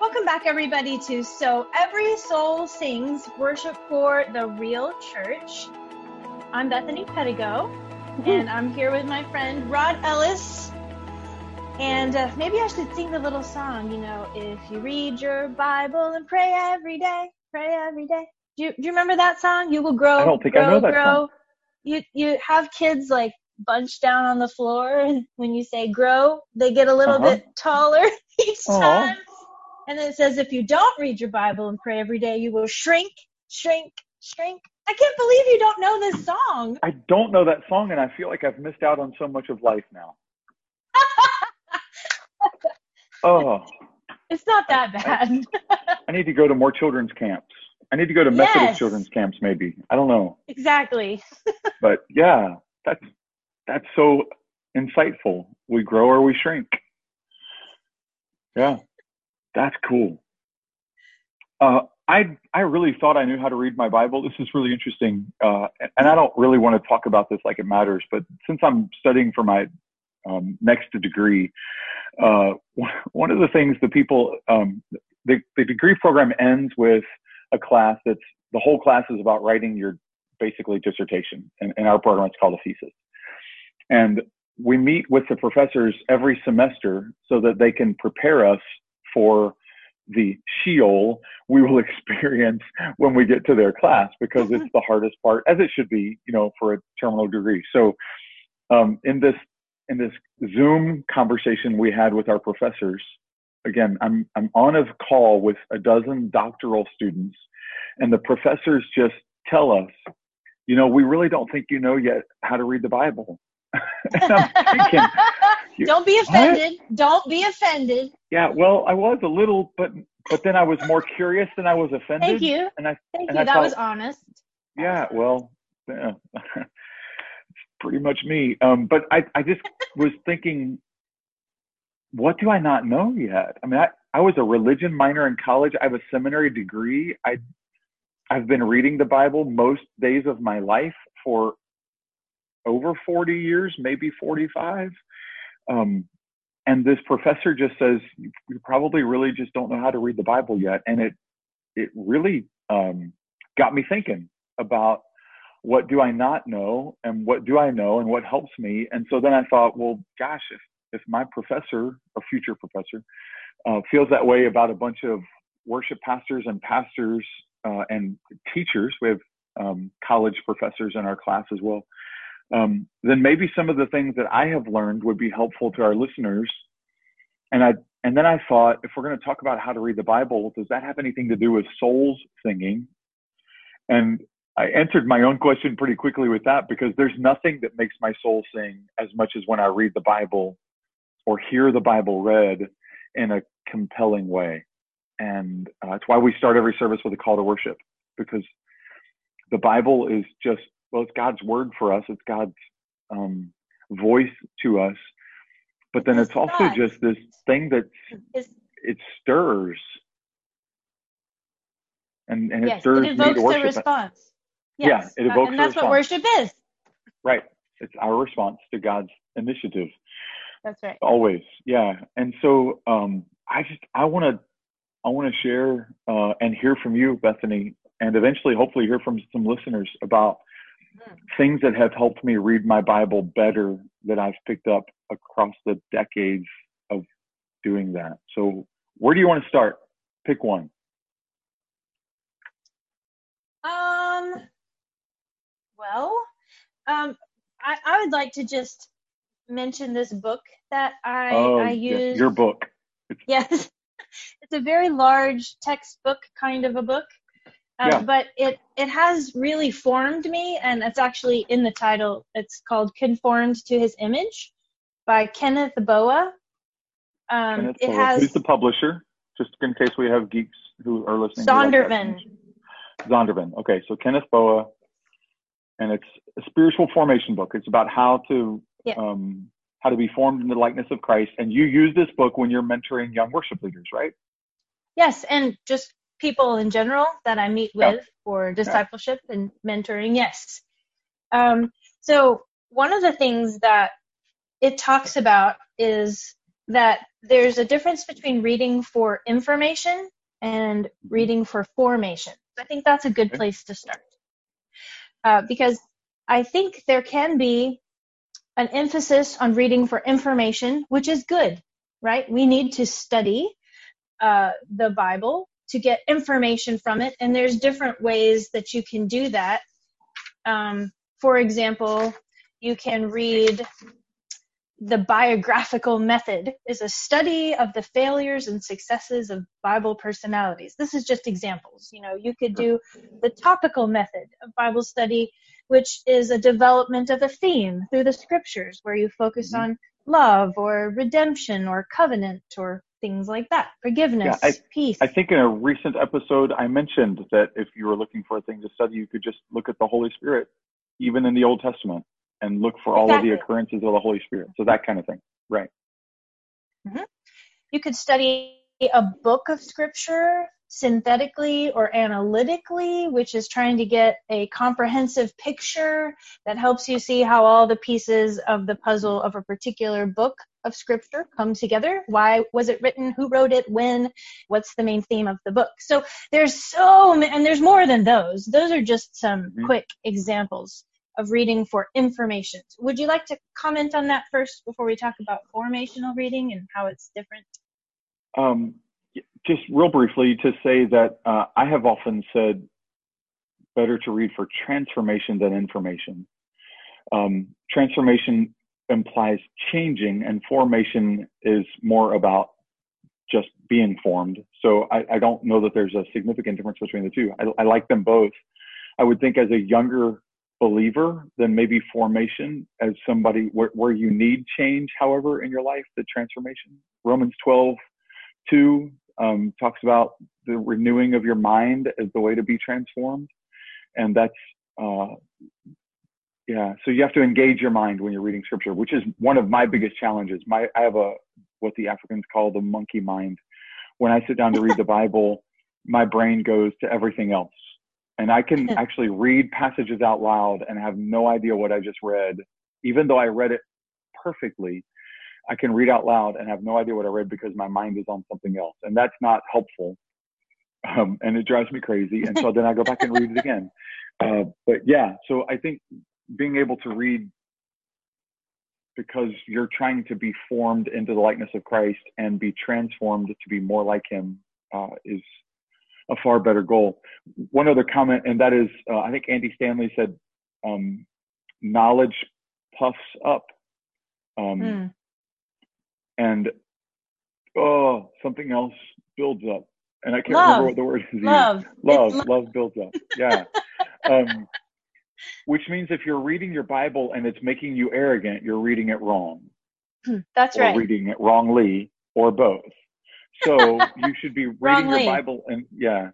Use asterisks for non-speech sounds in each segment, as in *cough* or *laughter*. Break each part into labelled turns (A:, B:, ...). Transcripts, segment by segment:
A: Welcome back, everybody, to So Every Soul Sings Worship for the Real Church. I'm Bethany Pedigo, and I'm here with my friend Rod Ellis. And uh, maybe I should sing the little song, you know, if you read your Bible and pray every day, pray every day. Do you, do you remember that song? You will grow,
B: I don't think
A: grow,
B: I know that
A: grow.
B: song.
A: You you have kids like bunched down on the floor, and when you say grow, they get a little
B: Uh-huh.
A: bit taller *laughs* each
B: Aw.
A: time. And then it says, if you don't read your Bible and pray every day, you will shrink, shrink, shrink. I can't believe you don't know this song.
B: I don't know that song, and I feel like I've missed out on so much of life now. *laughs* Oh,
A: It's not that bad.
B: I need to go to more children's camps. I need to go to Methodist
A: Yes.
B: children's camps, maybe. I don't know,
A: exactly. *laughs*
B: but yeah, that's that's so insightful. We grow or we shrink. Yeah, that's cool. Uh, I I really thought I knew how to read my Bible. This is really interesting, uh, and I don't really want to talk about this like it matters. But since I'm studying for my um, next degree, uh, *laughs* one of the things the people um, the the degree program ends with a class that's the whole class is about writing your basically dissertation. And in our program, it's called a thesis. And we meet with the professors every semester so that they can prepare us for the Sheol we will *laughs* experience when we get to their class because it's the hardest part, as it should be, you know, for a terminal degree. So, um, in this in this Zoom conversation we had with our professors, again, I'm I'm on a call with a dozen doctoral students, and the professors just tell us, you know, we really don't think you know yet how to read the Bible. *laughs* and I'm thinking, *laughs* you-
A: Don't be offended. Don't be offended.
B: yeah, well, I was a little, but but then I was more curious than I was offended.
A: Thank you.
B: And I
A: Thank
B: and
A: you.
B: I
A: That
B: thought-
A: was honest.
B: yeah, well, yeah. *laughs* pretty much me. Um, but I, I just was thinking, what do I not know yet? I mean, I, I was a religion minor in college. I have a seminary degree. I, I've been reading the Bible most days of my life for over 40 years, maybe 45. Um, and this professor just says, you probably really just don't know how to read the Bible yet. And it, it really, um, got me thinking about what do I not know and what do I know and what helps me. And so then I thought, well, gosh, if, if my professor a future professor uh, feels that way about a bunch of worship pastors and pastors uh, and teachers, we have um, college professors in our class as well, um, then maybe some of the things that I have learned would be helpful to our listeners. And I and then I thought, if we're going to talk about how to read the Bible, does that have anything to do with souls singing? And I answered my own question pretty quickly with that because there's nothing that makes my soul sing as much as when I read the Bible or hear the Bible read in a compelling way. And uh, it's why we start every service with a call to worship because the Bible is just, well, it's God's word for us, it's God's um, voice to us. But then
A: It's
B: it's also just this thing that
A: It's,
B: it stirs. And, and it
A: yes,
B: stirs
A: it
B: me
A: evokes
B: to
A: the
B: worship.
A: response.
B: Yeah,
A: Yes.
B: it
A: uh,
B: evokes
A: And that's what worship is.
B: Right. It's our response to God's initiative.
A: That's right.
B: Always. Yeah. And so um I just I wanna I wanna share uh and hear from you, Bethany, and eventually hopefully hear from some listeners about. Things that have helped me read my Bible better that I've picked up across the decades of doing that. So where do you want to start? Pick one.
A: Um, well, um, I, I would like to just mention this book that I,
B: oh,
A: I
B: yes,
A: use.
B: your book.
A: Yes. *laughs* it's a very large textbook kind of a book. Um,
B: Yeah.
A: But it, it has really formed me, and it's actually in the title. It's called Conformed to His Image by Kenneth Boa. Um,
B: Kenneth
A: it
B: Boa.
A: has
B: Who's the publisher? Just in case we have geeks who are listening. like
A: Zondervan.
B: Zondervan. Okay, so Kenneth Boa, and it's a spiritual formation book. It's about how to
A: Yeah.
B: um, how to be formed in the likeness of Christ. And you use this book when you're mentoring young worship leaders, right?
A: Yes, and just people in general that I meet
B: Yeah.
A: with for discipleship and mentoring. Yes. Um, so one of the things that it talks about is that there's a difference between reading for information and reading for formation. I think that's a good place to start. Uh, because I think there can be an emphasis on reading for information, which is good, right? We need to study uh, the Bible to get information from it, and there's different ways that you can do that. Um, for example, you can read the biographical method is a study of the failures and successes of Bible personalities. This is just examples. You know, you could do the topical method of Bible study, which is a development of a theme through the scriptures where you focus mm-hmm. on love or redemption or covenant or things like that. Forgiveness, yeah, I, peace.
B: I think in a recent episode I mentioned that if you were looking for a thing to study, you could just look at the Holy Spirit, even in the Old Testament and look for all exactly. of the occurrences of the Holy Spirit. So that kind of thing. Right.
A: Mm-hmm. You could study a book of scripture synthetically or analytically, which is trying to get a comprehensive picture that helps you see how all the pieces of the puzzle of a particular book of scripture come together. Why was it written? Who wrote it? When? What's the main theme of the book? So there's so many, and there's more than those. Those are just some mm-hmm. quick examples of reading for information. Would you like to comment on that first before we talk about formational reading and how it's different?
B: Um, just real briefly to say that uh, I have often said better to read for transformation than information. Um, transformation implies changing, and formation is more about just being formed. So I, I, don't know that there's a significant difference between the two. I, I like them both. I would think as a younger believer then maybe formation as somebody where, where you need change, however, in your life, the transformation. Romans 12, 2 um, talks about the renewing of your mind as the way to be transformed. And that's, uh, yeah, so you have to engage your mind when you're reading scripture, which is one of my biggest challenges. My, I have a, what the Africans call the monkey mind. When I sit down to read the Bible, my brain goes to everything else and I can actually read passages out loud and have no idea what I just read, even though I read it perfectly. I can read out loud and have no idea what I read because my mind is on something else, and that's not helpful. Um, and it drives me crazy. And so then I go back and read it again. *laughs* Uh, but yeah, so I think being able to read because you're trying to be formed into the likeness of Christ and be transformed to be more like Him uh, is a far better goal. One other comment, and that is, uh, I think Andy Stanley said, um, knowledge puffs up. Um, mm. And, oh, something else builds up. And I can't love. remember what the word is.
A: Love.
B: Love. Love, love builds up. Yeah. um, which means if you're reading your Bible and it's making you arrogant, you're reading it wrong.
A: That's
B: or
A: right.
B: reading it wrongly or both. So *laughs* you should be reading your Bible and yeah.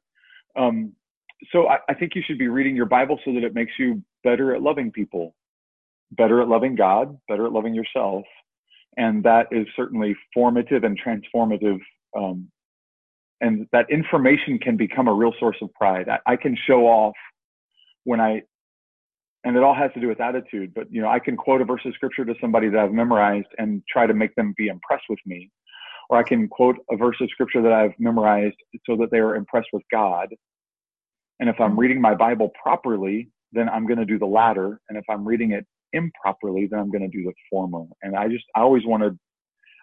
B: Um, so I, I think you should be reading your Bible so that it makes you better at loving people, better at loving God, better at loving yourself. And that is certainly formative and transformative. Um, and that information can become a real source of pride. I, I can show off when I, and it all has to do with attitude, but you know, I can quote a verse of scripture to somebody that I've memorized and try to make them be impressed with me or I can quote a verse of scripture that I've memorized so that they are impressed with God. And if I'm reading my Bible properly, then I'm going to do the latter. And if I'm reading it improperly, then I'm going to do the former. And I just, I always want to,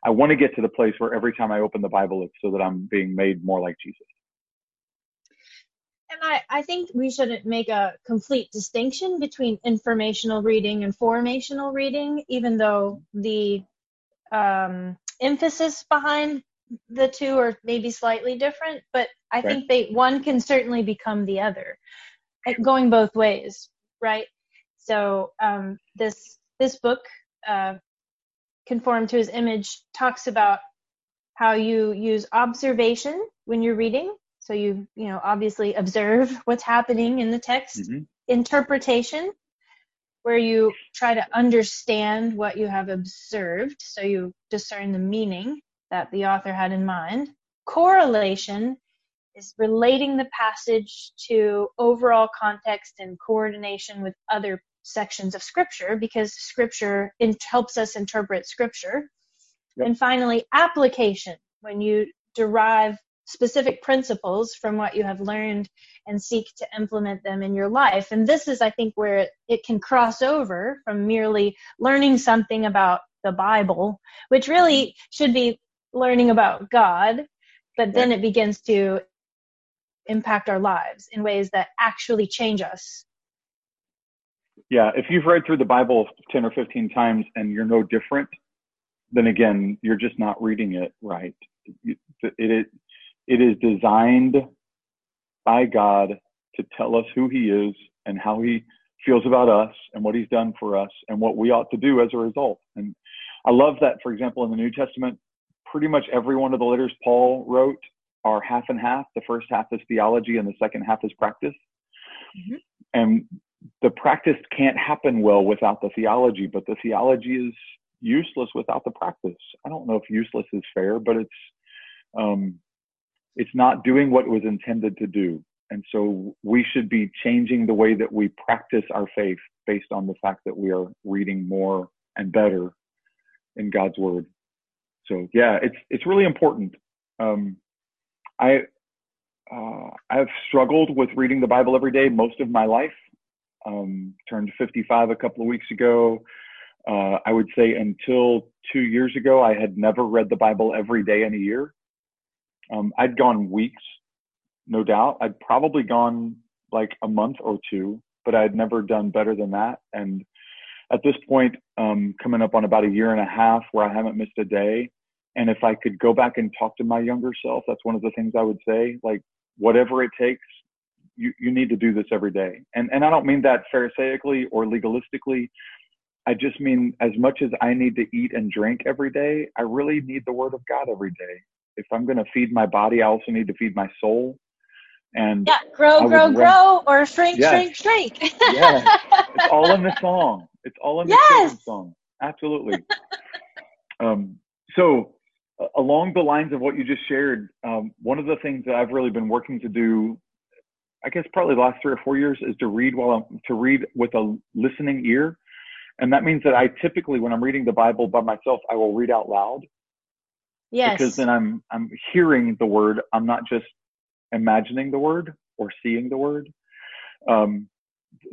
B: I want to get to the place where every time I open the Bible, it's so that I'm being made more like Jesus.
A: And I, I think we shouldn't make a complete distinction between informational reading and formational reading, even though the um, emphasis behind the two are maybe slightly different, but I right. think they one can certainly become the other, going both ways, right? So um, this this book, uh, conform to His image, talks about how you use observation when you're reading. So you you know obviously observe *laughs* what's happening in the text. Mm-hmm. Interpretation, where you try to understand what you have observed, so you discern the meaning that the author had in mind. Correlation is relating the passage to overall context and coordination with other sections of scripture because scripture in- helps us interpret scripture.
B: Yep.
A: And finally, application, when you derive specific principles from what you have learned and seek to implement them in your life. And this is, I think, where it, it can cross over from merely learning something about the Bible, which really should be learning about God, but then it begins to impact our lives in ways that actually change us.
B: Yeah, if you've read through the Bible 10 or 15 times and you're no different, then again, you're just not reading it right. It, it, it is designed by God to tell us who He is and how He feels about us and what He's done for us and what we ought to do as a result. And I love that, for example, in the New Testament, pretty much every one of the letters Paul wrote are half and half. The first half is theology and the second half is practice. Mm-hmm. And the practice can't happen well without the theology, but the theology is useless without the practice. I don't know if useless is fair, but it's um, it's not doing what it was intended to do. And so we should be changing the way that we practice our faith based on the fact that we are reading more and better in God's word. So yeah, it's it's really important. Um, I uh, I've struggled with reading the Bible every day most of my life. Um, turned 55 a couple of weeks ago. Uh, I would say until two years ago, I had never read the Bible every day in a year. Um, I'd gone weeks, no doubt. I'd probably gone like a month or two, but I had never done better than that. And at this point, um, coming up on about a year and a half where I haven't missed a day. And if I could go back and talk to my younger self, that's one of the things I would say. Like, whatever it takes, you, you need to do this every day. And, and I don't mean that pharisaically or legalistically. I just mean as much as I need to eat and drink every day, I really need the word of God every day. If I'm going to feed my body, I also need to feed my soul. And
A: yeah, grow, grow, grow, or shrink, yes. shrink, shrink. *laughs*
B: yeah, it's all in the song. It's all in the yes. song. Absolutely. um, so, along the lines of what you just shared, um, one of the things that I've really been working to do, I guess probably the last three or four years, is to read while I'm to read with a listening ear, and that means that I typically, when I'm reading the Bible by myself, I will read out loud.
A: Yes.
B: Because then I'm I'm hearing the word. I'm not just imagining the word or seeing the word. Um,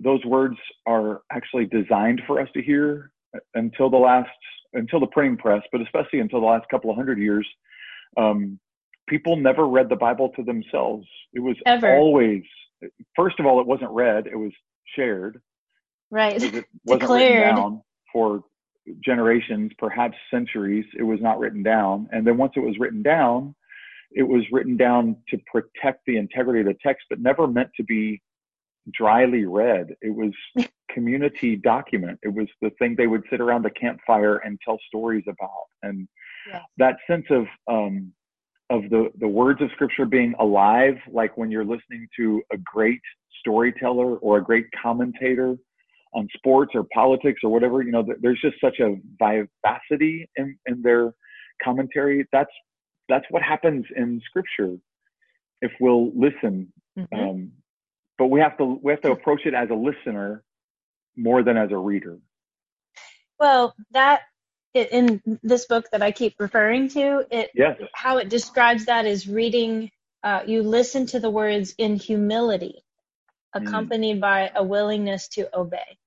B: those words are actually designed for us to hear until the last until the printing press, but especially until the last couple of hundred years. Um, people never read the Bible to themselves. It was
A: Ever.
B: always first of all, it wasn't read; it was shared.
A: Right.
B: It wasn't
A: Declared.
B: written down for generations, perhaps centuries. It was not written down, and then once it was written down, it was written down to protect the integrity of the text, but never meant to be dryly read. It was *laughs* community document. It was the thing they would sit around the campfire and tell stories about. And
A: yeah.
B: that sense of um, of the the words of scripture being alive, like when you're listening to a great storyteller or a great commentator on sports or politics or whatever, you know, there's just such a vivacity in, in their commentary. That's that's what happens in scripture if we'll listen. Mm-hmm. Um, but we have to we have to approach it as a listener more than as a reader.
A: Well, that in this book that I keep referring to, it
B: yes.
A: how it describes that is reading. Uh, you listen to the words in humility, accompanied mm. by a willingness to obey.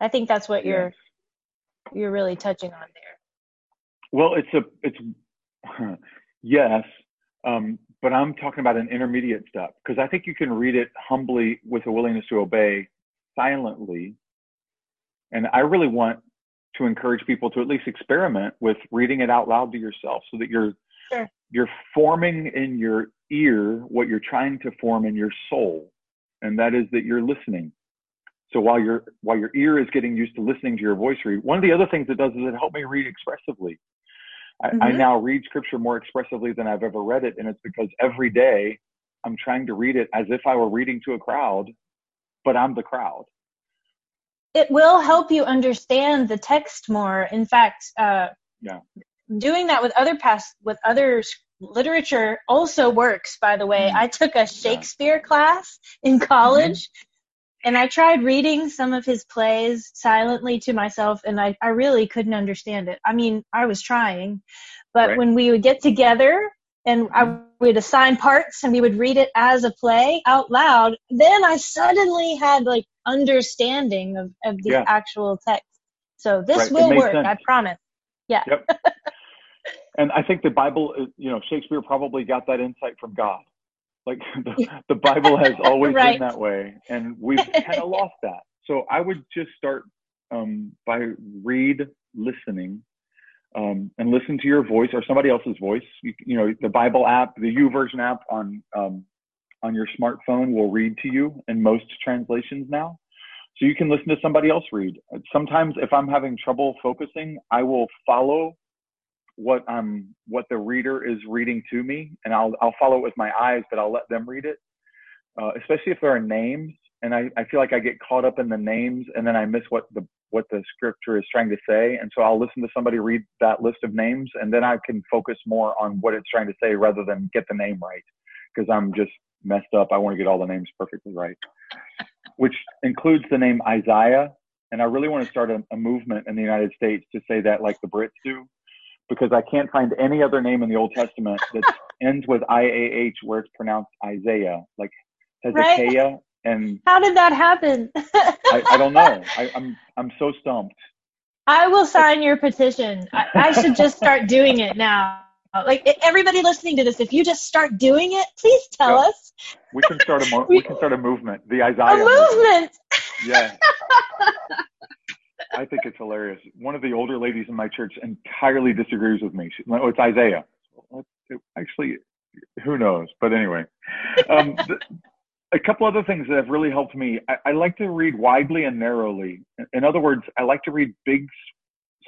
A: I think that's what you're you're really touching on there.
B: Well, it's a it's *laughs* yes, um, but I'm talking about an intermediate step because I think you can read it humbly with a willingness to obey silently. And I really want to encourage people to at least experiment with reading it out loud to yourself so that you're
A: sure.
B: you're forming in your ear what you're trying to form in your soul. And that is that you're listening. So while your while your ear is getting used to listening to your voice read, one of the other things it does is it helps me read expressively. I, mm-hmm. I now read scripture more expressively than I've ever read it, and it's because every day I'm trying to read it as if I were reading to a crowd, but I'm the crowd.
A: It will help you understand the text more. In fact, uh,
B: yeah.
A: doing that with other past with other literature also works. By the way, mm I took a Shakespeare yeah. class in college. Mm-hmm and I tried reading some of his plays silently to myself, and I, I really couldn't understand it. I mean, I was trying, but
B: Right.
A: when we would get together and I would assign parts and we would read it as a play out loud, then I suddenly had like understanding of, of the
B: Yeah.
A: actual text. So this
B: Right.
A: Will work,
B: sense.
A: I promise. Yeah.
B: Yep. and I think the Bible, you know, Shakespeare probably got that insight from God. Like *laughs* the, the Bible has *laughs* always
A: Right.
B: been that way, and we've *laughs* kind of lost that. So I would just start um, by read listening um, and listen to your voice or somebody else's voice. You, you know, the Bible app, the YouVersion app on um, on your smartphone will read to you in most translations now. So you can listen to somebody else read. Sometimes if I'm having trouble focusing, I will follow what I'm what the reader is reading to me, and I'll I'll follow it with my eyes, but I'll let them read it. Uh, especially if there are names, and I, I feel like I get caught up in the names, and then I miss what the what the scripture is trying to say, and so I'll listen to somebody read that list of names, and then I can focus more on what it's trying to say rather than get the name right, because I'm just messed up. I want to get all the names perfectly right, which includes the name Isaiah, and I really want to start a, a movement in the United States to say that like the Brits do because I can't find any other name in the Old Testament that ends with IAH where it's pronounced Isaiah, like
A: Right.
B: Hezekiah. And
A: How did that happen?
B: I, I don't know. I, I'm I'm so stumped.
A: I will sign your petition. I, I should just start doing it now. Like e- everybody listening to this, if you just start doing it, please tell
B: Yeah.
A: us.
B: We can start a mo- we can start a movement. The Isaiah
A: A movement.
B: Yeah. *laughs* I think it's hilarious. One of the older ladies in my church entirely disagrees with me. She, oh, it's Isaiah. Actually, who knows? But anyway, um, *laughs* a couple other things that have really helped me. I, I like to read widely and narrowly. In other words, I like to read big s-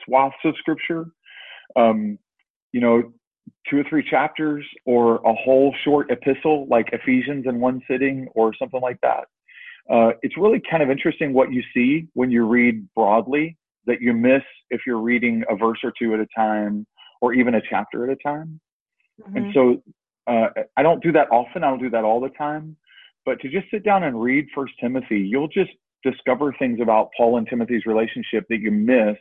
B: swaths of scripture. Um, you know, two or three chapters, or a whole short epistle like Ephesians in one sitting, or something like that uh, it's really kind of interesting what you see when you read broadly that you miss if you're reading a verse or two at a time or even a chapter at a time. And
A: Mhm.
B: so uh, I don't do that often. I don't do that all the time. But to just sit down and read First Timothy, you'll just discover things about Paul and Timothy's relationship that you miss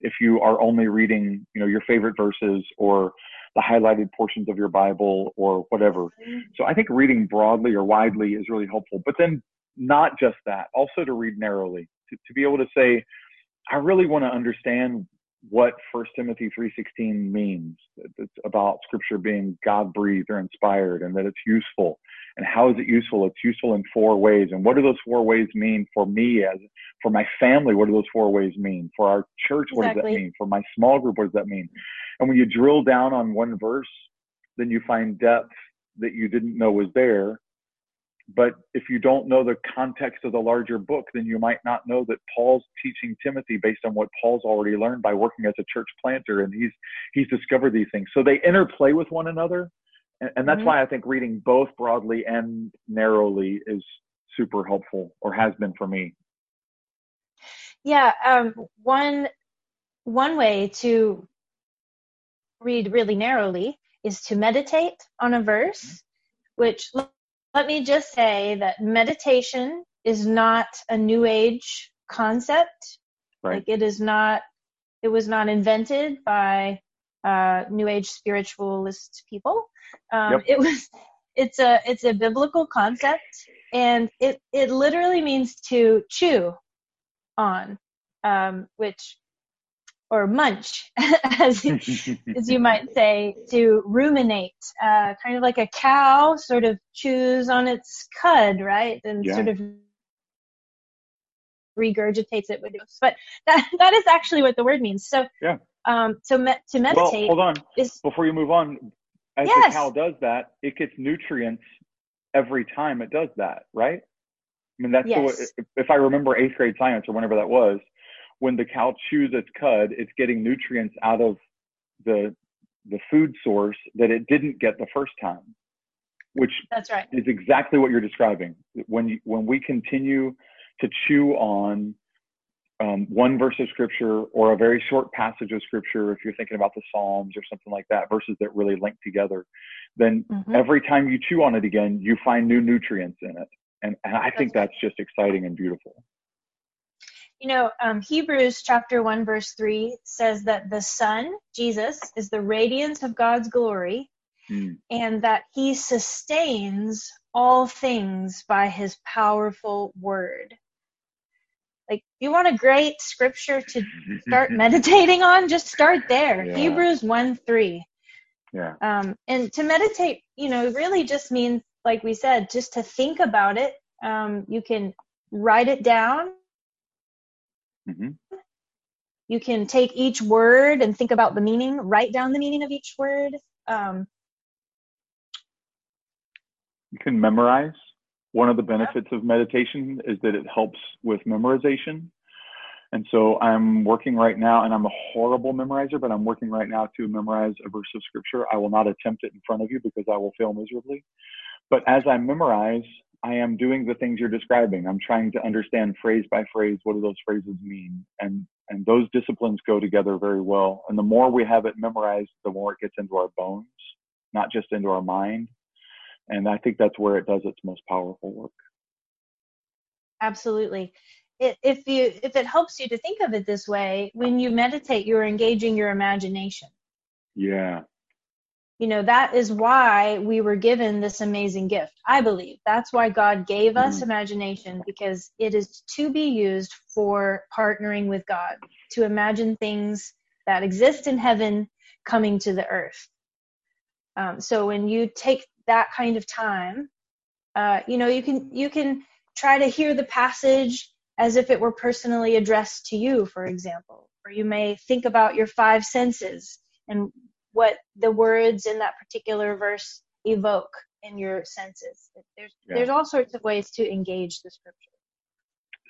B: if you are only reading, you know, your favorite verses or the highlighted portions of your Bible or whatever. So I think reading broadly or widely is really helpful. But then not just that, also to read narrowly, to, to be able to say, I really want to understand what First Timothy 3:16 means. It's about Scripture being God breathed or inspired, and that it's useful. And how is it useful? It's useful in four ways. And what do those four ways mean for me as for my family? What do those four ways mean for our church? What does that mean for my small group? What does that mean? And when you drill down on one verse, then you find depth that you didn't know was there. But if you don't know the context of the larger book, then you might not know that Paul's teaching Timothy based on what Paul's already learned by working as a church planter, and he's he's discovered these things. So they interplay with one another, and, and that's
A: Mhm.
B: why I think reading both broadly and narrowly is super helpful, or has been for me.
A: Yeah, um, one one way to read really narrowly is to meditate on a verse, which l- let me just say that meditation is not a new age concept.
B: Right.
A: Like it is not it was not invented by uh, new age spiritualist people. Um,
B: Yep.
A: It was it's a it's a biblical concept and it it literally means to chew on um, which or munch *laughs* as *laughs* as you might say to ruminate uh, kind of like a cow sort of chews on its cud right and
B: Yeah.
A: sort of regurgitates it with but that *laughs* that is actually what the word means so
B: Yeah.
A: um so me- to
B: well,
A: meditate
B: hold on.
A: is
B: Before you move on, as
A: Yes.
B: the cow does that, it gets nutrients every time it does that, right? I mean, that's the way,
A: Yes.
B: if- if I remember eighth grade science or whenever that was, when the cow chews its cud, it's getting nutrients out of the the food source that it didn't get the first time, which
A: that's right
B: is exactly what you're describing. When you, when we continue to chew on um, one verse of scripture or a very short passage of scripture, if you're thinking about the Psalms or something like that, verses that really link together, then
A: Mhm.
B: every time you chew on it again, you find new nutrients in it. And, and I think that's just exciting and beautiful.
A: You know, um, Hebrews chapter 1, verse 3 says that the Son, Jesus, is the radiance of God's glory mm. and that he sustains all things by his powerful word. Like, you want a great scripture to start *laughs* meditating on? Just start there. Yeah. Hebrews 1 3.
B: Yeah.
A: Um, and to meditate, you know, really just means, like we said, just to think about it. Um, you can write it down Mm-hmm. You can take each word and think about the meaning, write down the meaning of each word. Um,
B: you can memorize. One of the benefits of meditation is that it helps with memorization. And so I'm working right now, and I'm a horrible memorizer, but I'm working right now to memorize a verse of scripture. I will not attempt it in front of you because I will fail miserably. But as I memorize, I am doing the things you're describing. I'm trying to understand phrase by phrase what do those phrases mean, and and those disciplines go together very well. And the more we have it memorized, the more it gets into our bones, not just into our mind. And I think that's where it does its most powerful work.
A: Absolutely. If you if it helps you to think of it this way, when you meditate, you're engaging your imagination.
B: Yeah
A: you know that is why we were given this amazing gift i believe. That's why god gave us mm-hmm. imagination because it is to be used for partnering with god to imagine things that exist in heaven coming to the earth. Um, so when you take that kind of time uh, you know you can you can try to hear the passage as if it were personally addressed to you for example. Or you may think about your five senses and what the words in that particular verse evoke in your senses. There's yeah. there's all sorts of ways to engage the scripture.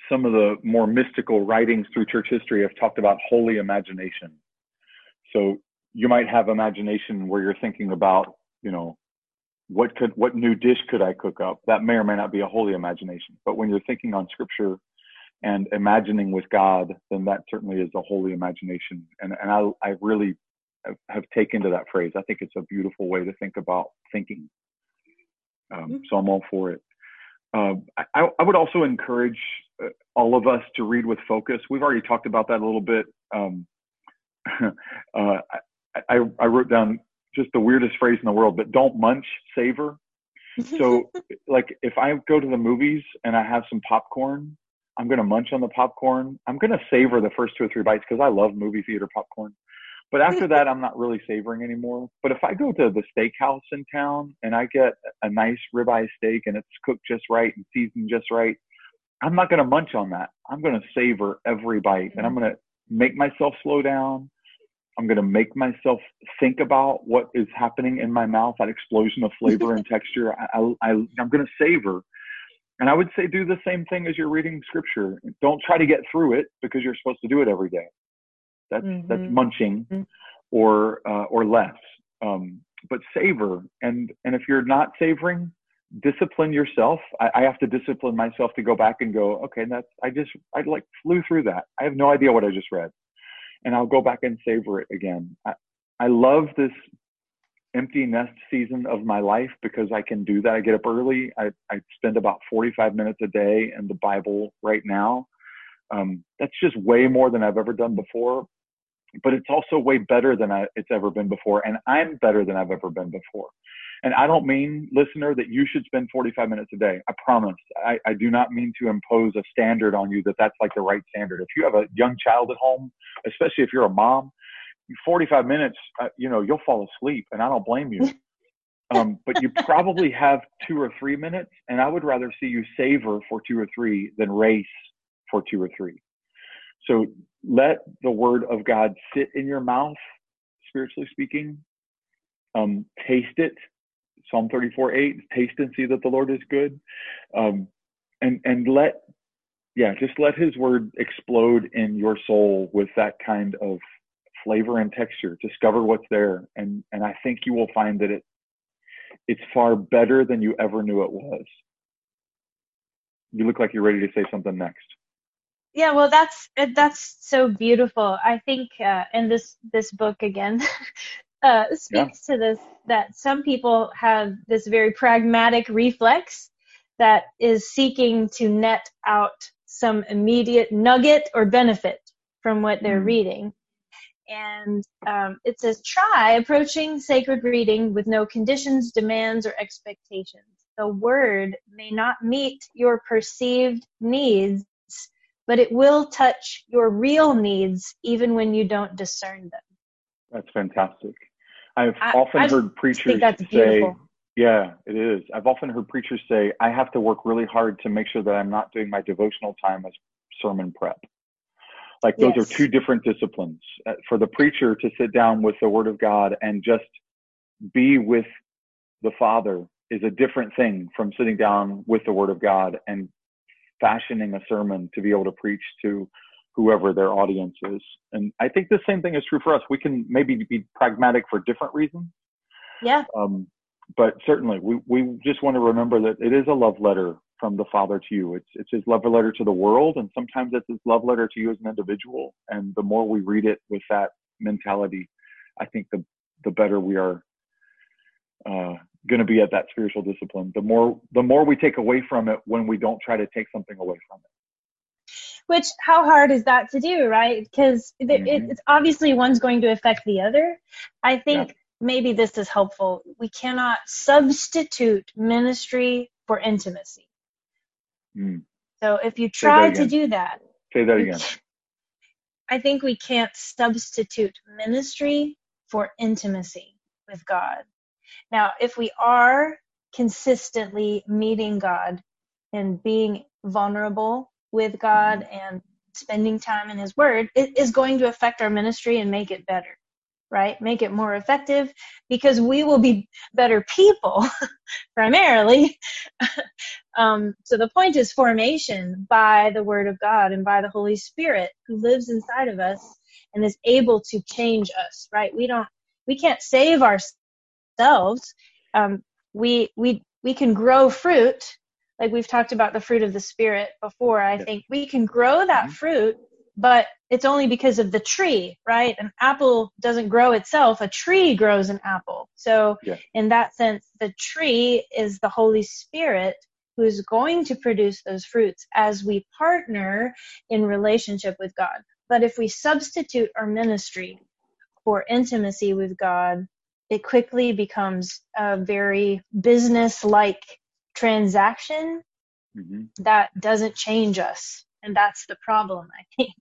B: Some of the more mystical writings through church history have talked about holy imagination. So you might have imagination where you're thinking about, you know, what could what new dish could I cook up? That may or may not be a holy imagination. But when you're thinking on scripture and imagining with God, then that certainly is a holy imagination. And and I I really have taken to that phrase. I think it's a beautiful way to think about thinking. Um, mm-hmm. So I'm all for it. Uh, I, I, would also encourage uh, all of us to read with focus. We've already talked about that a little bit. Um, *laughs* uh, I, I, wrote down just the weirdest phrase in the world, but don't munch, savor. *laughs* So, like, if I go to the movies and I have some popcorn, I'm going to munch on the popcorn. I'm going to savor the first two or three bites because I love movie theater popcorn. But after that, I'm not really savoring anymore. But if I go to the steakhouse in town and I get a nice ribeye steak and it's cooked just right and seasoned just right, I'm not going to munch on that. I'm going to savor every bite and I'm going to make myself slow down. I'm going to make myself think about what is happening in my mouth, that explosion of flavor and *laughs* texture. I, I, I'm going to savor. And I would say do the same thing as you're reading scripture. Don't try to get through it because you're supposed to do it every day. That's mm-hmm. that's munching, mm-hmm. or uh, or less. Um, but savor, and and if you're not savoring, discipline yourself. I, I, have to discipline myself to go back and go, okay, that's I just I like flew through that. I have no idea what I just read, and I'll go back and savor it again. I, I love this empty nest season of my life because I can do that. I get up early. I, I spend about 45 minutes a day in the Bible right now. Um, that's just way more than I've ever done before but it's also way better than I, it's ever been before. And I'm better than I've ever been before. And I don't mean, listener, that you should spend 45 minutes a day. I promise. I, I do not mean to impose a standard on you that that's like the right standard. If you have a young child at home, especially if you're a mom, 45 minutes, uh, you know, you'll fall asleep, and I don't blame you. *laughs* Um, but you probably have two or three minutes, and I would rather see you savor for two or three than race for two or three. So let the word of God sit in your mouth, spiritually speaking. Um, taste it. Psalm 34 8, taste and see that the Lord is good. Um, and, and let, yeah, just let his word explode in your soul with that kind of flavor and texture. Discover what's there. And, and I think you will find that it, it's far better than you ever knew it was. You look like you're ready to say something next
A: yeah well that's that's so beautiful i think uh, in this this book again *laughs* uh, speaks yeah. to this that some people have this very pragmatic reflex that is seeking to net out some immediate nugget or benefit from what they're mm. reading. And um, it says, try approaching sacred reading with no conditions, demands, or expectations. The word may not meet your perceived needs, but it will touch your real needs even when you don't discern them.
B: That's fantastic. I've I, often I heard preachers say, yeah, it is. I've often heard preachers say, I have to work really hard to make sure that I'm not doing my devotional time as sermon prep. Like those yes. are two different disciplines. Uh, for the preacher to sit down with the Word of God and just be with the Father is a different thing from sitting down with the Word of God and fashioning a sermon to be able to preach to whoever their audience is. And I think the same thing is true for us. We can maybe be pragmatic for different reasons.
A: Yeah.
B: Um, but certainly, we, we just want to remember that it is a love letter from the Father to you. It's it's his love letter to the world, and sometimes it's his love letter to you as an individual. And the more we read it with that mentality, I think the the better we are uh, going to be at that spiritual discipline. The more the more we take away from it when we don't try to take something away from it.
A: Which how hard is that to do, right? Because mm-hmm. it's obviously one's going to affect the other. I think. Yeah maybe this is helpful. We cannot substitute ministry for intimacy. Mm. So if you try to do that,
B: say that again.
A: I think we can't substitute ministry for intimacy with God. Now, if we are consistently meeting God and being vulnerable with God mm-hmm. and spending time in His Word, it is going to affect our ministry and make it better right? Make it more effective because we will be better people *laughs* primarily. *laughs* um, so the point is formation by the Word of God and by the Holy Spirit who lives inside of us and is able to change us, right? We don't, we can't save ourselves. Um, we, we, we can grow fruit. Like we've talked about the fruit of the Spirit before. I think we can grow that mm-hmm. fruit but it's only because of the tree, right? An apple doesn't grow itself, a tree grows an apple. So, yeah. in that sense, the tree is the Holy Spirit who's going to produce those fruits as we partner in relationship with God. But if we substitute our ministry for intimacy with God, it quickly becomes a very business like transaction mm-hmm. that doesn't change us. And that's the problem i think.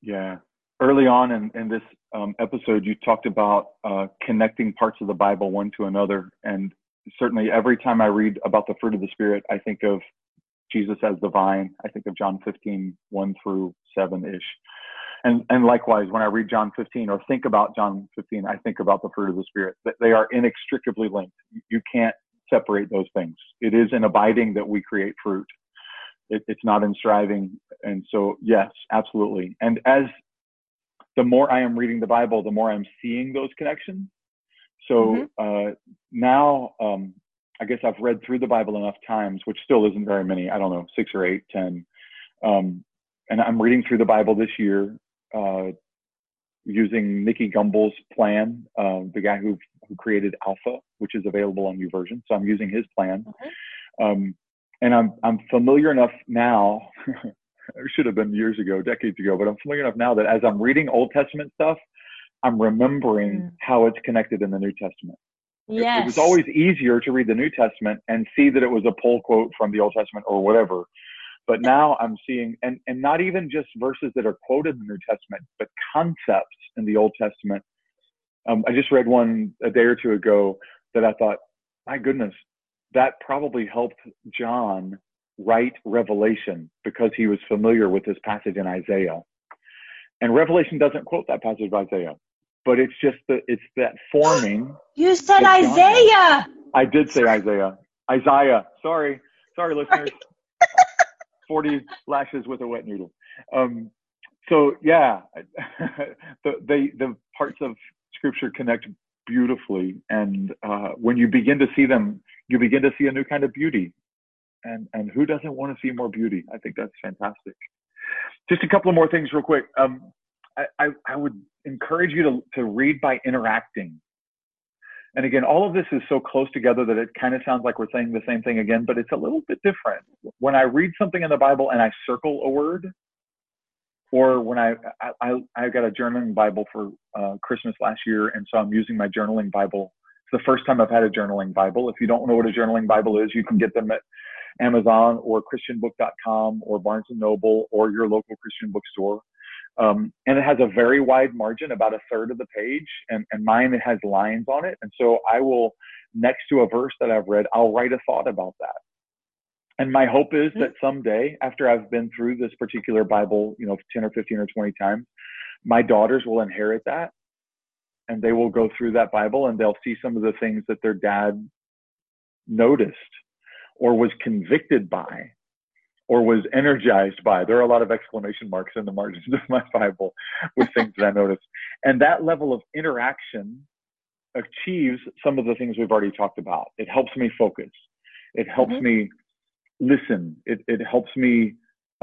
B: Yeah. Early on in, in this um, episode you talked about uh, connecting parts of the bible one to another. And certainly every time i read about the fruit of the spirit i think of jesus as the vine. I think of john 15 1 through 7 ish and and likewise when i read john 15 or think about john 15 i think about the fruit of the spirit that they are inextricably linked you can't separate those things it is in abiding that we create fruit it, it's not in striving. And so, yes, absolutely. And as the more I am reading the Bible, the more I'm seeing those connections. So mm-hmm. uh, now, um, I guess I've read through the Bible enough times, which still isn't very many. I don't know, six or eight, ten. Um, and I'm reading through the Bible this year uh, using Nicky Gumbel's plan, uh, the guy who who created Alpha, which is available on YouVersion. So I'm using his plan. Mm-hmm. Um, and I'm I'm familiar enough now. *laughs* it should have been years ago, decades ago, but I'm familiar enough now that as I'm reading Old Testament stuff, I'm remembering mm. how it's connected in the New Testament.
A: Yes.
B: It, it was always easier to read the New Testament and see that it was a pull quote from the Old Testament or whatever. But now I'm seeing, and, and not even just verses that are quoted in the New Testament, but concepts in the Old Testament. Um, I just read one a day or two ago that I thought, my goodness, that probably helped John write Revelation because he was familiar with this passage in Isaiah. And Revelation doesn't quote that passage of Isaiah, but it's just that it's that forming. *gasps*
A: You said Isaiah.
B: I did say Isaiah. Isaiah. Sorry, sorry, listeners. Forty lashes with a wet noodle. Um, so yeah, *laughs* the, the the parts of Scripture connect beautifully, and uh, when you begin to see them you begin to see a new kind of beauty. And, and who doesn't want to see more beauty? I think that's fantastic. Just a couple of more things real quick. Um, I, I, I would encourage you to, to read by interacting. And again, all of this is so close together that it kind of sounds like we're saying the same thing again, but it's a little bit different. When I read something in the Bible and I circle a word, or when I, I, I got a journaling Bible for uh, Christmas last year, and so I'm using my journaling Bible. It's the first time I've had a journaling Bible. If you don't know what a journaling Bible is, you can get them at Amazon or ChristianBook.com or Barnes and Noble or your local Christian bookstore. Um, and it has a very wide margin, about a third of the page, and, and mine it has lines on it. And so I will, next to a verse that I've read, I'll write a thought about that. And my hope is that someday, after I've been through this particular Bible, you know, 10 or 15 or 20 times, my daughters will inherit that and they will go through that Bible and they'll see some of the things that their dad noticed or was convicted by or was energized by. There are a lot of exclamation marks in the margins of my Bible with things that I noticed. And that level of interaction achieves some of the things we've already talked about. It helps me focus. It helps mm-hmm. me listen. It, it helps me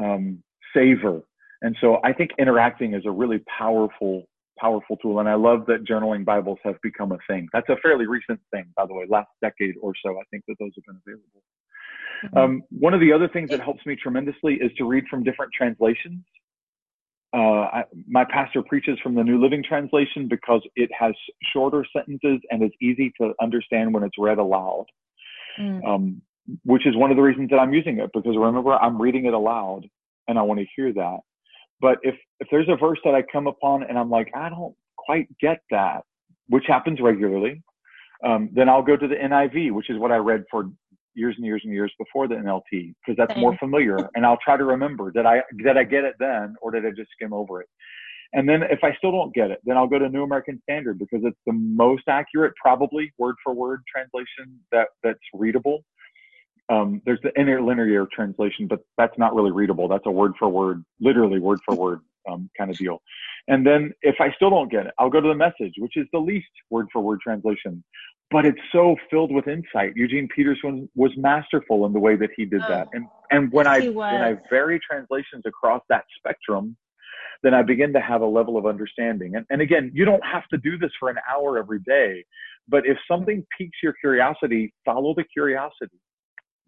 B: um, savor. And so I think interacting is a really powerful, powerful tool. And I love that journaling Bibles have become a thing. That's a fairly recent thing, by the way, last decade or so. I think that those have been available. Mm-hmm. Um, one of the other things that helps me tremendously is to read from different translations. Uh, I, my pastor preaches from the New Living Translation because it has shorter sentences and is easy to understand when it's read aloud. Mm. Um, which is one of the reasons that I'm using it because remember I'm reading it aloud and I want to hear that. But if if there's a verse that I come upon and I'm like I don't quite get that, which happens regularly, um, then I'll go to the NIV, which is what I read for years and years and years before the NLT because that's more *laughs* familiar. and I'll try to remember did I did I get it then or did I just skim over it? And then if I still don't get it, then I'll go to New American Standard because it's the most accurate, probably word for word translation that that's readable. Um, there's the interlinear translation, but that's not really readable. That's a word for word, literally word for word um, kind of deal. And then if I still don't get it, I'll go to the message, which is the least word for word translation but it's so filled with insight. Eugene Peterson was masterful in the way that he did oh, that. And and when I when I vary translations across that spectrum, then I begin to have a level of understanding. And and again, you don't have to do this for an hour every day, but if something piques your curiosity, follow the curiosity.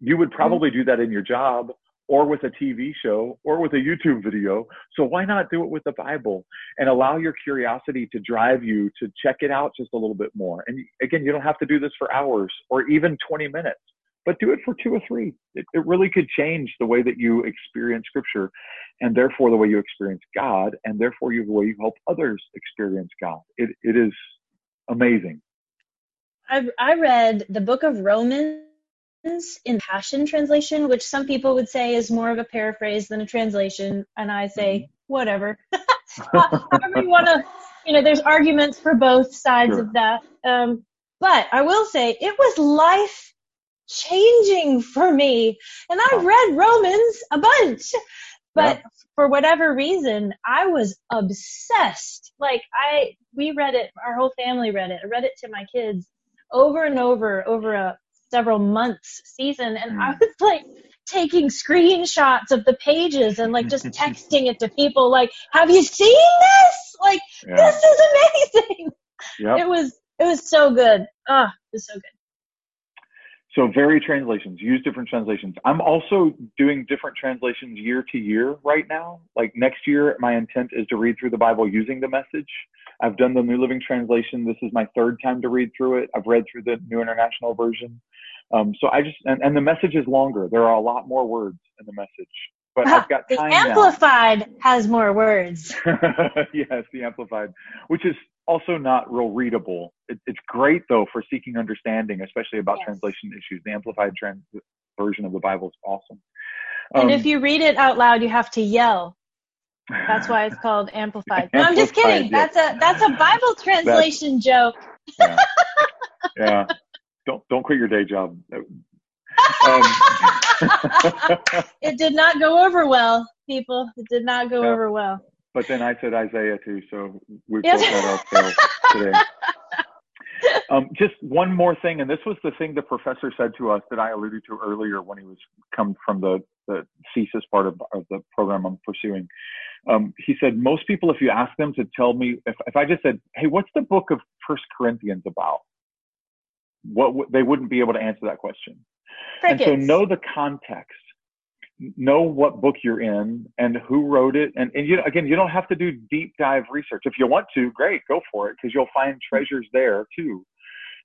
B: You would probably mm-hmm. do that in your job or with a TV show or with a YouTube video. So why not do it with the Bible and allow your curiosity to drive you to check it out just a little bit more? And again, you don't have to do this for hours or even 20 minutes, but do it for two or three. It, it really could change the way that you experience scripture and therefore the way you experience God and therefore the way you help others experience God. It, it is amazing.
A: I, I read the book of Romans in Passion Translation, which some people would say is more of a paraphrase than a translation, and I say mm-hmm. whatever. *laughs* *laughs* However you want to, you know, there's arguments for both sides sure. of that. Um, but I will say it was life changing for me, and I read Romans a bunch. But yeah. for whatever reason, I was obsessed. Like I, we read it. Our whole family read it. I read it to my kids over and over over a several months season and I mm. was like taking screenshots of the pages and like just *laughs* texting it to people like have you seen this? Like yeah. this is amazing. Yep. it was it was so good. Ah oh, it was so good.
B: So vary translations. Use different translations. I'm also doing different translations year to year right now. Like next year my intent is to read through the bible using the message i've done the new living translation this is my third time to read through it i've read through the new international version um, so I just and, and the message is longer. There are a lot more words in the message, but I've got
A: time the amplified now. has more words. *laughs*
B: yes, the amplified, which is also not real readable. It, it's great though for seeking understanding, especially about yes. translation issues. The amplified trans- version of the Bible is awesome.
A: Um, and if you read it out loud, you have to yell. That's why it's called amplified. No, *laughs* I'm just kidding. Yes. That's a that's a Bible translation that's, joke.
B: yeah. yeah don't don't quit your day job.
A: Um, *laughs* it did not go over well, people. It did not go yeah. over well.
B: But then I said Isaiah too, so we yes. both had ourselves today. *laughs* Um, just one more thing, and this was the thing the professor said to us that I alluded to earlier when he was come from the, the thesis part of, of the program I'm pursuing. Um, he said most people, if you ask them to tell me, if, if I just said, "Hey, what's the book of First Corinthians about?" what they wouldn't be able to answer that question.
A: Crickets.
B: And so know the context, know what book you're in and who wrote it. And, and you again, you don't have to do deep dive research. If you want to, great, go for it because you'll find treasures there too.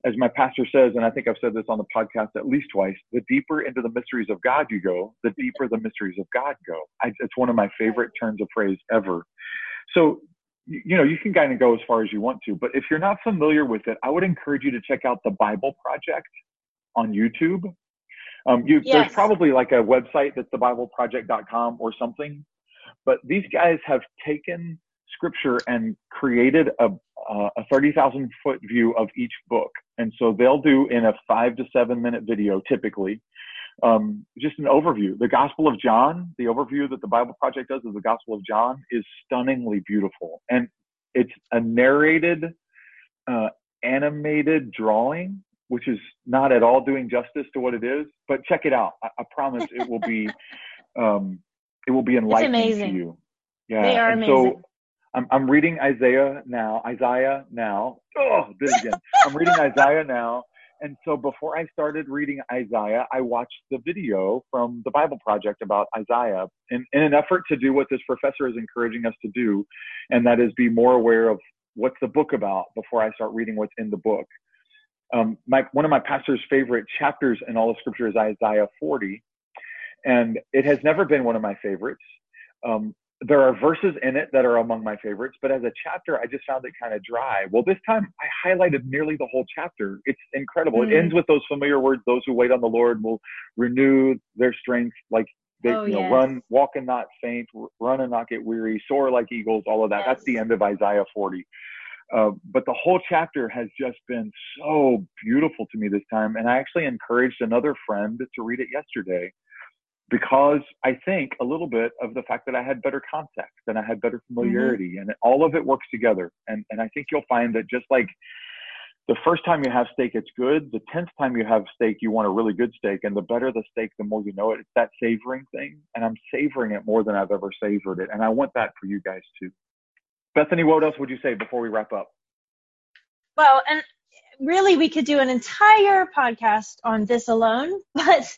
B: As my pastor says, and I think I've said this on the podcast at least twice, the deeper into the mysteries of God you go, the deeper the mysteries of God go. I, it's one of my favorite turns of phrase ever. So you know, you can kind of go as far as you want to, but if you're not familiar with it, I would encourage you to check out the Bible Project on YouTube. Um, you,
A: Yes.
B: There's probably like a website that's thebibleproject.com or something, but these guys have taken scripture and created a, uh, a 30,000 foot view of each book. And so they'll do in a five to seven minute video typically, um, just an overview. The Gospel of John, the overview that the Bible Project does of the Gospel of John is stunningly beautiful. And it's a narrated, uh, animated drawing, which is not at all doing justice to what it is, but check it out. I, I promise it will be, *laughs* um, it will be enlightening to you. Yeah.
A: They are
B: and
A: amazing.
B: So I'm, I'm reading Isaiah now, Isaiah now. Oh, did it again. I'm reading Isaiah now. And so before I started reading Isaiah, I watched the video from the Bible Project about Isaiah in, in an effort to do what this professor is encouraging us to do, and that is be more aware of what's the book about before I start reading what's in the book. Um, my, one of my pastor's favorite chapters in all of Scripture is Isaiah 40, and it has never been one of my favorites. Um, there are verses in it that are among my favorites, but as a chapter, I just found it kind of dry. Well, this time I highlighted nearly the whole chapter. It's incredible.
A: Mm.
B: It ends with those familiar words: "Those who wait on the Lord will renew their strength, like they
A: Oh,
B: you know,
A: yes.
B: run, walk and not faint, run and not get weary, soar like eagles." All of that. That's the end of Isaiah 40. Uh, but the whole chapter has just been so beautiful to me this time, and I actually encouraged another friend to read it yesterday because I think a little bit of the fact that I had better context and I had better familiarity and all of it works together. And, and I think you'll find that just like the first time you have steak, it's good. The 10th time you have steak, you want a really good steak. And the better the steak, the more you know it. It's that savoring thing. And I'm savoring it more than I've ever savored it. And I want that for you guys too. Bethany, what else would you say before we wrap up?
A: Well, and really, we could do an entire podcast on this alone, *laughs* but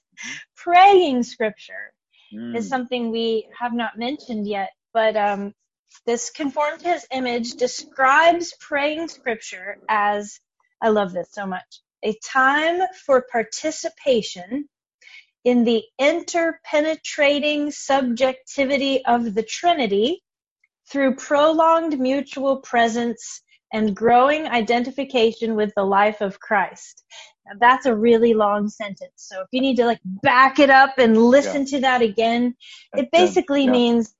A: praying scripture
B: Mm,
A: is something we have not mentioned yet. But um, this conformed to his image describes praying scripture as I love this so much a time for participation in the interpenetrating subjectivity of the Trinity through prolonged mutual presence and growing identification with the life of Christ. Now, that's a really long sentence. So if you need to like back it up and listen to that again,
B: that's
A: it basically
B: yeah.
A: means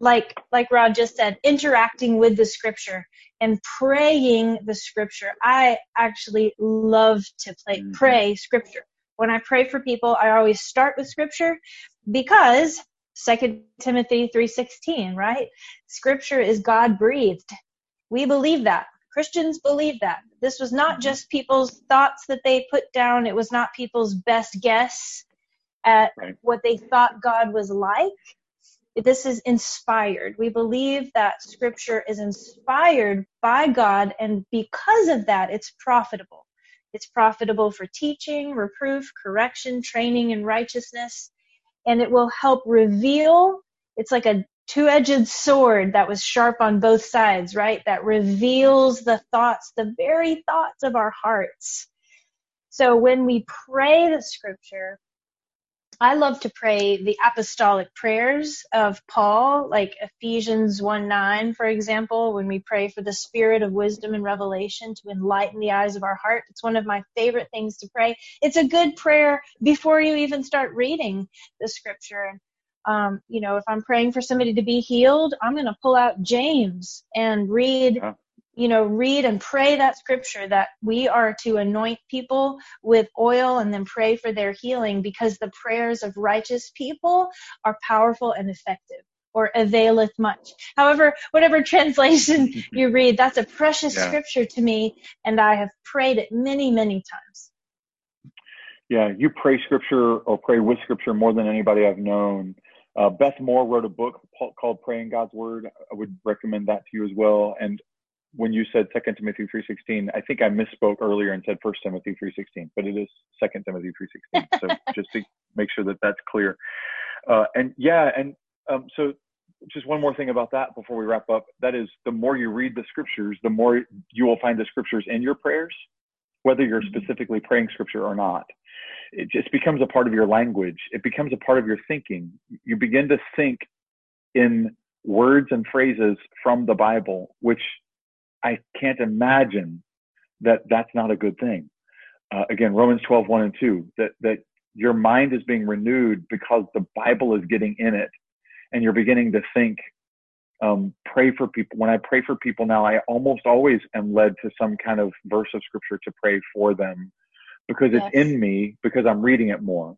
A: like like Rod just said, interacting with the scripture and praying the scripture. I actually love to play
B: Mhm.
A: pray scripture. When I pray for people, I always start with scripture because 2 Timothy 3:16, right? Scripture is God breathed. We believe that. Christians believe that. This was not just people's thoughts that they put down. It was not people's best guess at
B: Right.
A: what they thought God was like. This is inspired. We believe that scripture is inspired by God, and because of that, it's profitable. It's profitable for teaching, reproof, correction, training in righteousness, and it will help reveal. It's like a two edged sword that was sharp on both sides, right? That reveals the thoughts, the very thoughts of our hearts. So when we pray the scripture, I love to pray the apostolic prayers of Paul, like Ephesians 1 9, for example, when we pray for the spirit of wisdom and revelation to enlighten the eyes of our heart. It's one of my favorite things to pray. It's a good prayer before you even start reading the scripture. Um, you know, if I'm praying for somebody to be healed, I'm going to pull out James and read. You know, read and pray that scripture that we are to anoint people with oil and then pray for their healing because the prayers of righteous people are powerful and effective or availeth much. However, whatever *laughs* translation *laughs* you read, that's a precious
B: Yeah.
A: scripture to me and I have prayed it many, many times.
B: Yeah, you pray scripture or pray with scripture more than anybody I've known. Uh, Beth Moore wrote a book called Praying God's Word. I would recommend that to you as well. And when you said Second Timothy three sixteen. I think I misspoke earlier and said First Timothy three sixteen, but it is Second Timothy three sixteen. So *laughs* just to make sure that that's clear. Uh, and yeah, and um, so just one more thing about that before we wrap up. That is, the more you read the scriptures, the more you will find the scriptures in your prayers, whether you're mm-hmm. specifically praying scripture or not. It just becomes a part of your language. It becomes a part of your thinking. You begin to think in words and phrases from the Bible, which I can't imagine that that's not a good thing. Uh, again, Romans 12, 1 and 2, that, that your mind is being renewed because the Bible is getting in it and you're beginning to think, um, pray for people. When I pray for people now, I almost always am led to some kind of verse of scripture to pray for them because yes. it's in me because I'm reading it more.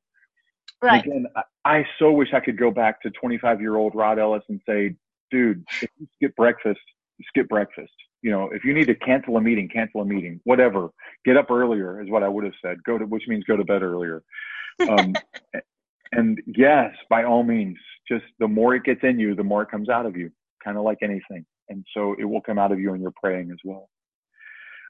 B: Right. again, I, I so wish I could go back to 25 year old Rod Ellis and say, dude, if you skip breakfast, skip breakfast. You know, if you need to cancel a meeting, cancel a meeting, whatever. Get up earlier is what I would have said. Go to, which means go to bed earlier. Um, *laughs* and yes, by all means, just the more it gets in you, the more it comes out of you, kind of like anything. And so it will come out of you when you're praying as well.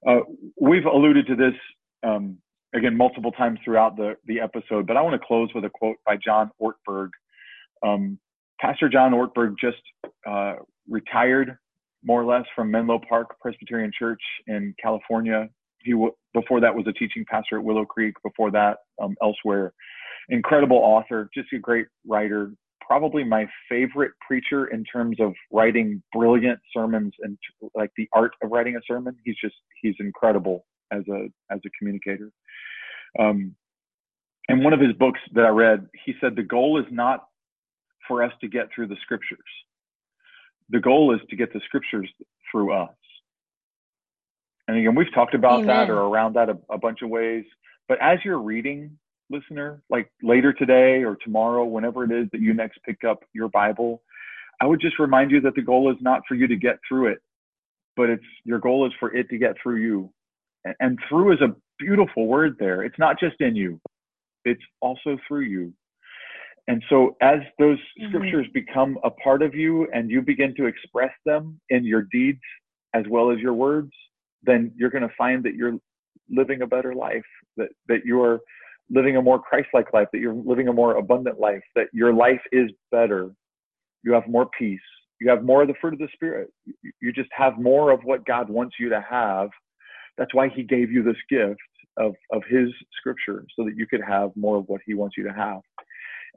B: Uh, we've alluded to this um, again multiple times throughout the, the episode, but I want to close with a quote by John Ortberg. Um, Pastor John Ortberg just uh, retired more or less from Menlo Park Presbyterian Church in California. He w- before that was a teaching pastor at Willow Creek. Before that, um, elsewhere incredible author, just a great writer. Probably my favorite preacher in terms of writing brilliant sermons and like the art of writing a sermon. He's just he's incredible as a as a communicator. Um, and one of his books that I read, he said the goal is not for us to get through the scriptures. The goal is to get the scriptures through us. And again, we've talked about Amen. that or around that a, a bunch of ways. But as you're reading listener, like later today or tomorrow, whenever it is that you next pick up your Bible, I would just remind you that the goal is not for you to get through it, but it's your goal is for it to get through you. And, and through is a beautiful word there. It's not just in you, it's also through you. And so as those mm-hmm. scriptures become a part of you and you begin to express them in your deeds as well as your words, then you're going to find that you're living a better life, that, that you're living a more Christ-like life, that you're living a more abundant life, that your life is better. You have more peace. You have more of the fruit of the Spirit. You just have more of what God wants you to have. That's why He gave you this gift of, of His Scripture, so that you could have more of what He wants you to have.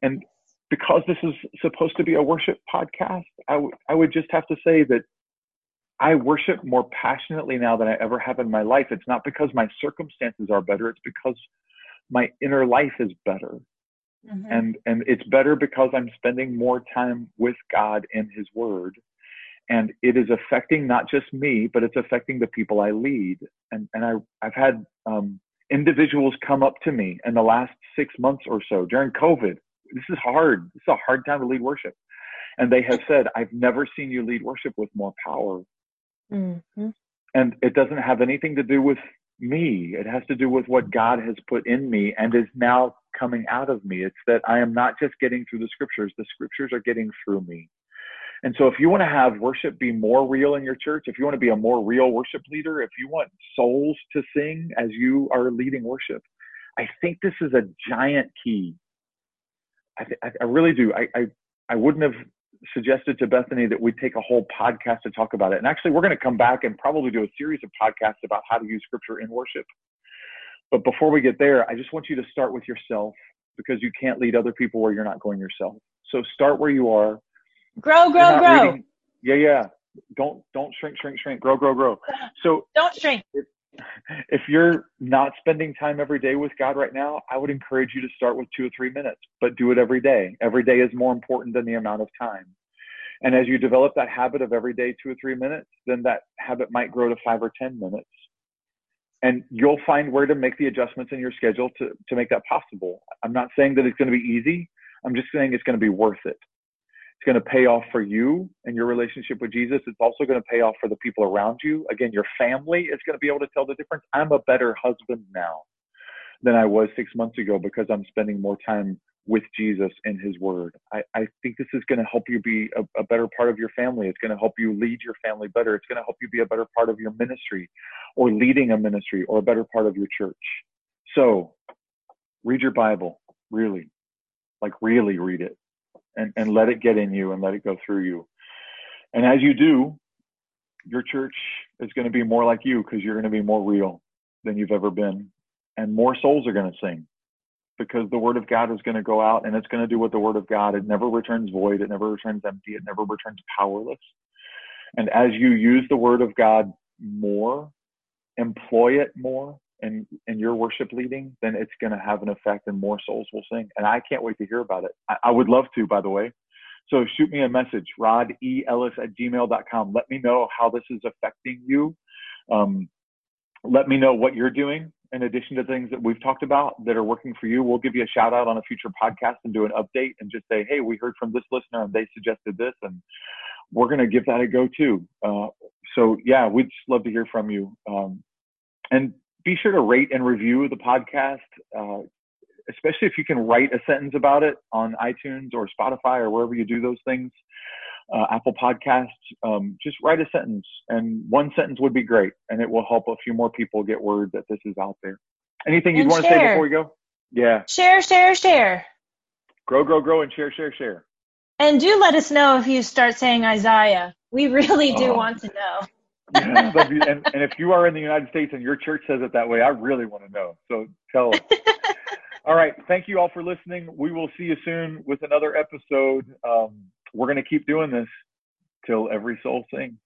B: And because this is supposed to be a worship podcast, I, w- I would just have to say that I worship more passionately now than I ever have in my life. It's not because my circumstances are better, it's because my inner life is better. Mm-hmm. And and it's better because I'm spending more time with God in his word. And it is affecting not just me, but it's affecting the people I lead. And and I I've had um, individuals come up to me in the last six months or so during COVID. This is hard. This is a hard time to lead worship. And they have said, I've never seen you lead worship with more power. Mm-hmm. And it doesn't have anything to do with me. It has to do with what God has put in me and is now coming out of me. It's that I am not just getting through the scriptures, the scriptures are getting through me. And so if you want to have worship be more real in your church, if you want to be a more real worship leader, if you want souls to sing as you are leading worship, I think this is a giant key. I, th- I really do. I, I, I wouldn't have suggested to Bethany that we take a whole podcast to talk about it. And actually, we're going to come back and probably do a series of podcasts about how to use scripture in worship. But before we get there, I just want you to start with yourself because you can't lead other people where you're not going yourself. So start where you are.
A: Grow, grow, grow.
B: Reading, yeah, yeah. Don't don't shrink, shrink, shrink. Grow, grow, grow. So
A: don't shrink.
B: If, if you're not spending time every day with God right now, I would encourage you to start with two or three minutes, but do it every day. Every day is more important than the amount of time. And as you develop that habit of every day two or three minutes, then that habit might grow to five or 10 minutes. And you'll find where to make the adjustments in your schedule to, to make that possible. I'm not saying that it's going to be easy. I'm just saying it's going to be worth it. It's going to pay off for you and your relationship with Jesus. It's also going to pay off for the people around you. Again, your family is going to be able to tell the difference. I'm a better husband now than I was six months ago because I'm spending more time with Jesus in his word. I, I think this is going to help you be a, a better part of your family. It's going to help you lead your family better. It's going to help you be a better part of your ministry or leading a ministry or a better part of your church. So read your Bible, really, like really read it and, and let it get in you and let it go through you. And as you do, your church is going to be more like you because you're going to be more real than you've ever been. And more souls are going to sing because the word of God is going to go out and it's going to do what the word of God, it never returns void. It never returns empty. It never returns powerless. And as you use the word of God more, employ it more in, in your worship leading, then it's going to have an effect and more souls will sing. And I can't wait to hear about it. I, I would love to, by the way. So shoot me a message, Rod E Ellis at gmail.com. Let me know how this is affecting you. Um, let me know what you're doing in addition to things that we've talked about that are working for you. We'll give you a shout out on a future podcast and do an update and just say, hey, we heard from this listener and they suggested this, and we're going to give that a go too. Uh, so, yeah, we'd love to hear from you. Um, and be sure to rate and review the podcast. Uh, especially if you can write a sentence about it on iTunes or Spotify or wherever you do those things, uh, Apple Podcasts, um, just write a sentence, and one sentence would be great, and it will help a few more people get word that this is out there. Anything you'd want to say before we go? Yeah.
A: Share, share, share.
B: Grow, grow, grow, and share, share, share.
A: And do let us know if you start saying Isaiah. We really do oh. want to know.
B: Yeah, and, and if you are in the United States and your church says it that way, I really want to know. So tell us. *laughs* All right. Thank you all for listening. We will see you soon with another episode. Um, we're going to keep doing this till every soul sings.